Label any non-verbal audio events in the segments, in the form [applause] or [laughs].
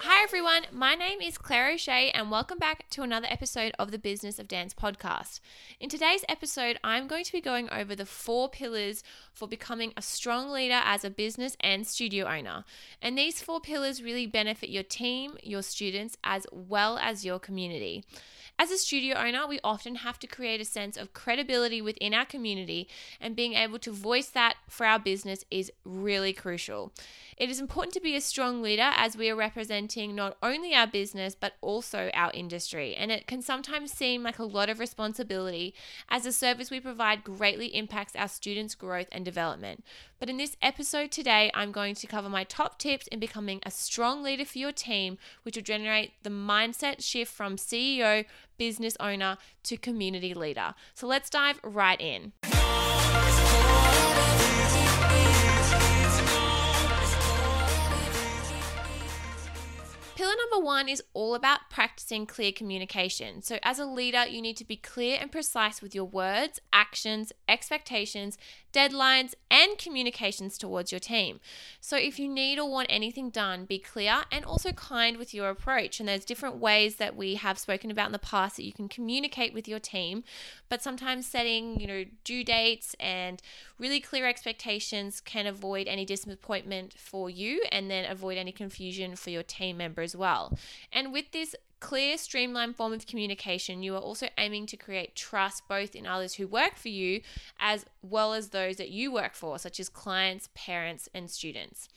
Hi, everyone. My name is Claire O'Shea, and welcome back to another episode of the Business of Dance podcast. In today's episode, I'm going to be going over the four pillars for becoming a strong leader as a business and studio owner. And these four pillars really benefit your team, your students, as well as your community. As a studio owner, we often have to create a sense of credibility within our community, and being able to voice that for our business is really crucial. It is important to be a strong leader as we are representing not only our business but also our industry, and it can sometimes seem like a lot of responsibility as the service we provide greatly impacts our students' growth and development. But in this episode today, I'm going to cover my top tips in becoming a strong leader for your team, which will generate the mindset shift from CEO, business owner to community leader. So let's dive right in. Pillar number one is all about practicing clear communication. So, as a leader, you need to be clear and precise with your words, actions, expectations, deadlines, and communications towards your team. So, if you need or want anything done, be clear and also kind with your approach. And there's different ways that we have spoken about in the past that you can communicate with your team, but sometimes setting, you know, due dates and really clear expectations can avoid any disappointment for you and then avoid any confusion for your team member as well. And with this clear, streamlined form of communication, you are also aiming to create trust both in others who work for you as well as those that you work for, such as clients, parents, and students.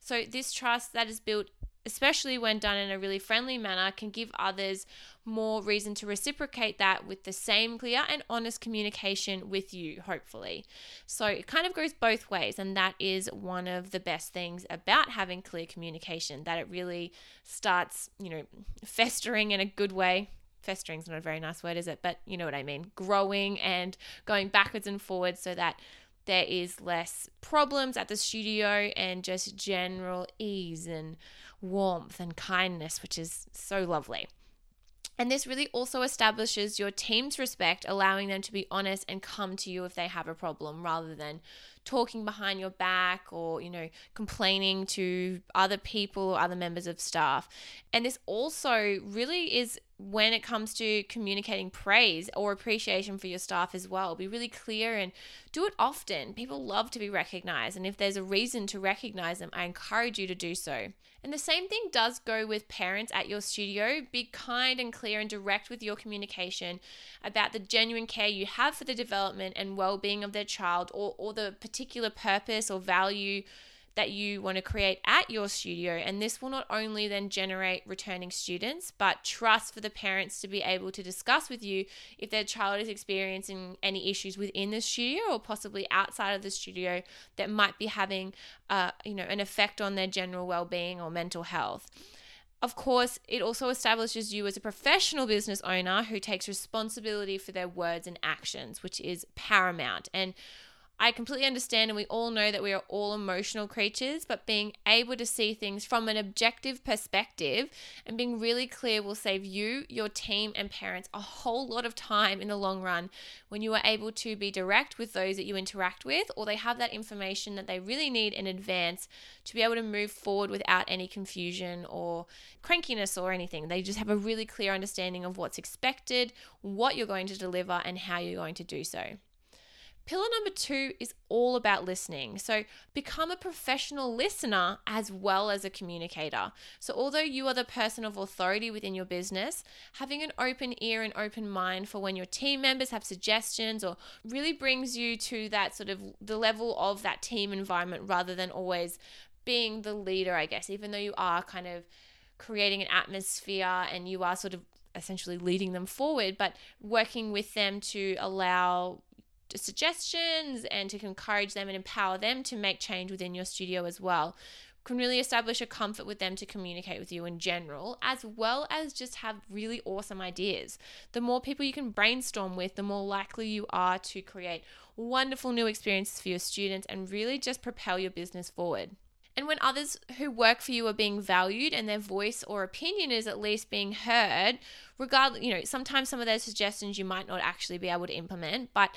So, this trust that is built especially when done in a really friendly manner, can give others more reason to reciprocate that with the same clear and honest communication with you, hopefully. So it kind of goes both ways, and that is one of the best things about having clear communication that it really starts, you know, [laughs] festering in a good way. Festering's not a very nice word, is it? But you know what I mean. Growing and going backwards and forwards so that there is less problems at the studio and just general ease and warmth and kindness, which is so lovely. And this really also establishes your team's respect, allowing them to be honest and come to you if they have a problem rather than talking behind your back or, you know, complaining to other people or other members of staff. And this also really is when it comes to communicating praise or appreciation for your staff as well. Be really clear and do it often. People love to be recognized. And if there's a reason to recognize them, I encourage you to do so. And the same thing does go with parents at your studio. Be kind and clear and direct with your communication about the genuine care you have for the development and well being of their child or, or the particular purpose or value that you want to create at your studio. And this will not only then generate returning students, but trust for the parents to be able to discuss with you if their child is experiencing any issues within the studio or possibly outside of the studio that might be having, uh, you know, an effect on their general well-being or mental health. Of course, it also establishes you as a professional business owner who takes responsibility for their words and actions, which is paramount. And I completely understand, and we all know that we are all emotional creatures, but being able to see things from an objective perspective and being really clear will save you, your team, and parents a whole lot of time in the long run when you are able to be direct with those that you interact with, or they have that information that they really need in advance to be able to move forward without any confusion or crankiness or anything. They just have a really clear understanding of what's expected, what you're going to deliver, and how you're going to do so. Pillar number two is all about listening. So become a professional listener as well as a communicator. So, although you are the person of authority within your business, having an open ear and open mind for when your team members have suggestions or really brings you to that sort of the level of that team environment rather than always being the leader, I guess, even though you are kind of creating an atmosphere and you are sort of essentially leading them forward, but working with them to allow suggestions and to encourage them and empower them to make change within your studio as well. can really establish a comfort with them to communicate with you in general, as well as just have really awesome ideas. The more people you can brainstorm with, the more likely you are to create wonderful new experiences for your students and really just propel your business forward. And when others who work for you are being valued and their voice or opinion is at least being heard, regardless, you know, sometimes some of those suggestions you might not actually be able to implement, but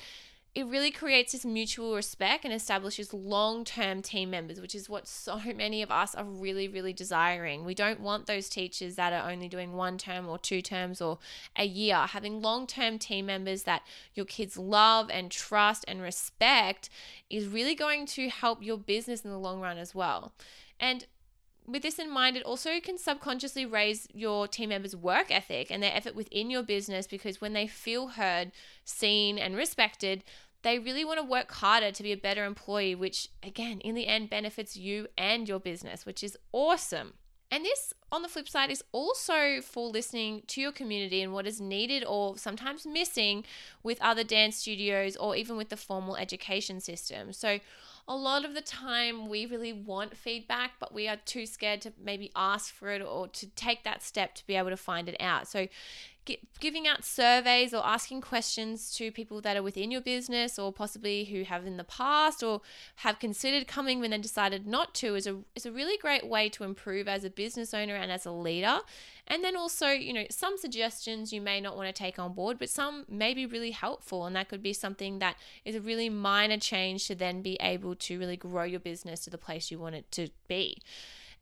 it really creates this mutual respect and establishes long term team members, which is what so [laughs] many of us are really, really desiring. We don't want those teachers that are only doing one term or two terms or a year. Having long term team members that your kids love and trust and respect is really going to help your business in the long run as well. And with this in mind, it also can subconsciously raise your team members' work ethic and their effort within your business because when they feel heard, seen, and respected, they really want to work harder to be a better employee, which again, in the end, benefits you and your business, which is awesome. And this, on the flip side, is also for listening to your community and what is needed or sometimes missing with other dance studios or even with the formal education system. So, a lot of the time we really want feedback, but we are too scared to maybe ask for it or to take that step to be able to find it out. So, giving out surveys or asking questions to people that are within your business or possibly who have in the past or have considered coming when they decided not to is a is a really great way to improve as a business owner and as a leader. And then also, you know, some suggestions you may not want to take on board, but some may be really helpful and that could be something that is a really minor change to then be able to really grow your business to the place you want it to be.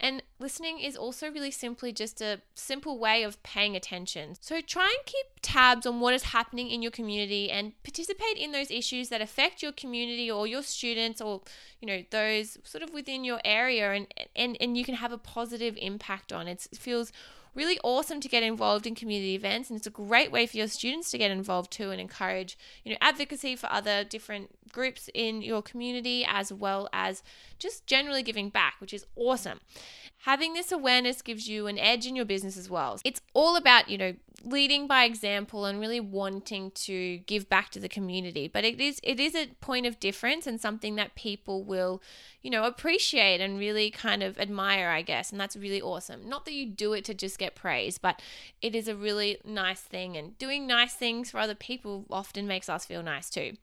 And listening is also really simply just a simple way of paying attention. So try and keep tabs on what is happening in your community and participate in those issues that affect your community or your students or you know those sort of within your area and and, and you can have a positive impact on it. It feels really awesome to get involved in community events and it's a great way for your students to get involved too and encourage you know advocacy for other different groups in your community as well as just generally giving back which is awesome. Having this awareness gives you an edge in your business as well. It's all about you know leading by example and really wanting to give back to the community but it is it is a point of difference and something that people will you know, appreciate and really kind of admire, I guess. And that's really awesome. Not that you do it to just get praise, but it is a really nice thing. And doing nice things for other people often makes us feel nice too.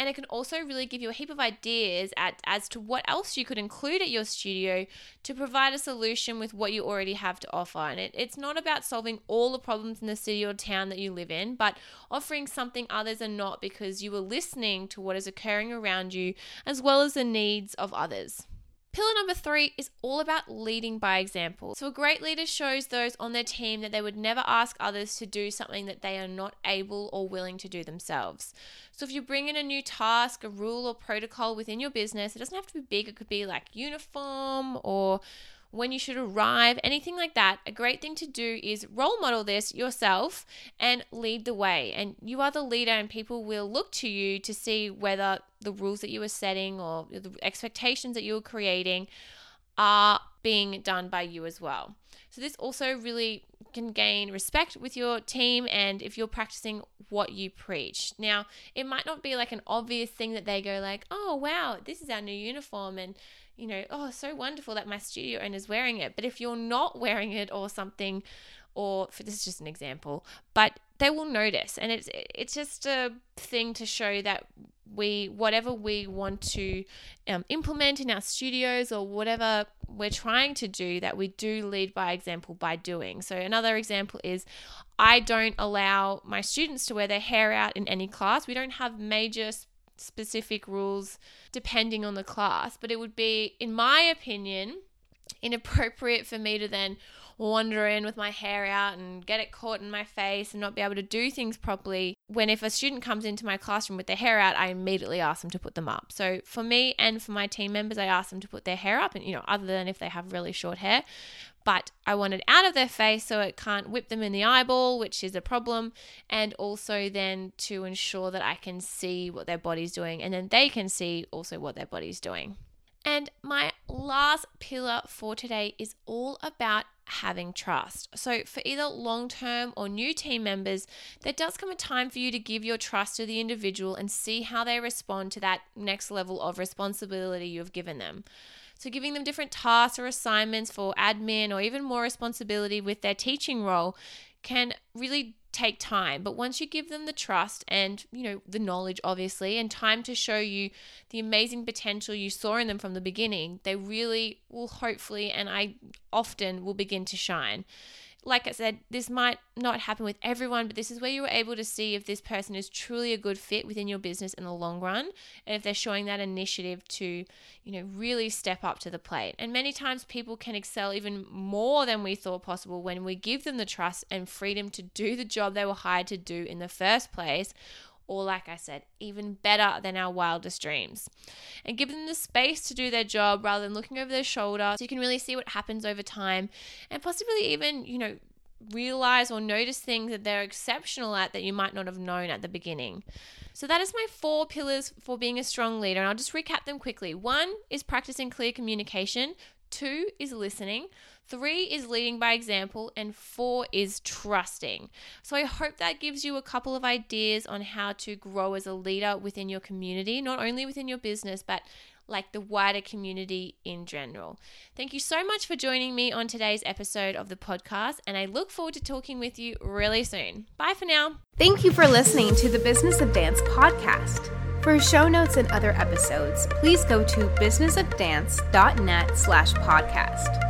And it can also really give you a heap of ideas at, as to what else you could include at your studio to provide a solution with what you already have to offer. And it, it's not about solving all the problems in the city or town that you live in, but offering something others are not because you are listening to what is occurring around you as well as the needs of others. Pillar number three is all about leading by example. So, a great leader shows those on their team that they would never ask others to do something that they are not able or willing to do themselves. So, if you bring in a new task, a rule, or protocol within your business, it doesn't have to be big, it could be like uniform or when you should arrive, anything like that, a great thing to do is role model this yourself and lead the way. And you are the leader, and people will look to you to see whether the rules that you are setting or the expectations that you're creating are being done by you as well. So, this also really can gain respect with your team and if you're practicing what you preach. Now, it might not be like an obvious thing that they go like, "Oh, wow, this is our new uniform and you know, oh, so wonderful that my studio owner's wearing it. But if you're not wearing it or something, or for this is just an example, but they will notice, and it's it's just a thing to show that we whatever we want to um, implement in our studios or whatever we're trying to do that we do lead by example by doing. So another example is i don't allow my students to wear their hair out in any class. We don't have major specific rules depending on the class, but it would be, in my opinion, inappropriate for me to then wander in with my hair out and get it caught in my face and not be able to do things properly. When if a student comes into my classroom with their hair out, I immediately ask them to put them up. So for me and for my team members, I ask them to put their hair up and you know, other than if they have really short hair but I want it out of their face so it can't whip them in the eyeball, which is a problem, and also then to ensure that I can see what their body's doing and then they can see also what their body's doing. And my last pillar for today is all about having trust. So, for either long term or new team members, there does come a time for you to give your trust to the individual and see how they respond to that next level of responsibility you've given them. So, giving them different tasks or assignments for admin or even more responsibility with their teaching role can really take time but once you give them the trust and you know the knowledge obviously and time to show you the amazing potential you saw in them from the beginning they really will hopefully and i often will begin to shine like I said, this might not happen with everyone, but this is where you are able to see if this person is truly a good fit within your business in the long run and if they're showing that initiative to, you know, really step up to the plate. And many times people can excel even more than we thought possible when we give them the trust and freedom to do the job they were hired to do in the first place or like I said, even better than our wildest dreams. And give them the space to do their job rather than looking over their shoulder so you can really see what happens over time and possibly even, you know, realize or notice things that they're exceptional at that you might not have known at the beginning. So, that is my four pillars for being a strong leader. And I'll just recap them quickly. One is practicing clear communication, two is listening, Three is leading by example, and four is trusting. So I hope that gives you a couple of ideas on how to grow as a leader within your community, not only within your business, but like the wider community in general. Thank you so much for joining me on today's episode of the podcast, and I look forward to talking with you really soon. Bye for now. Thank you for listening to the Business of Dance podcast. For show notes and other episodes, please go to businessofdance.net slash podcast.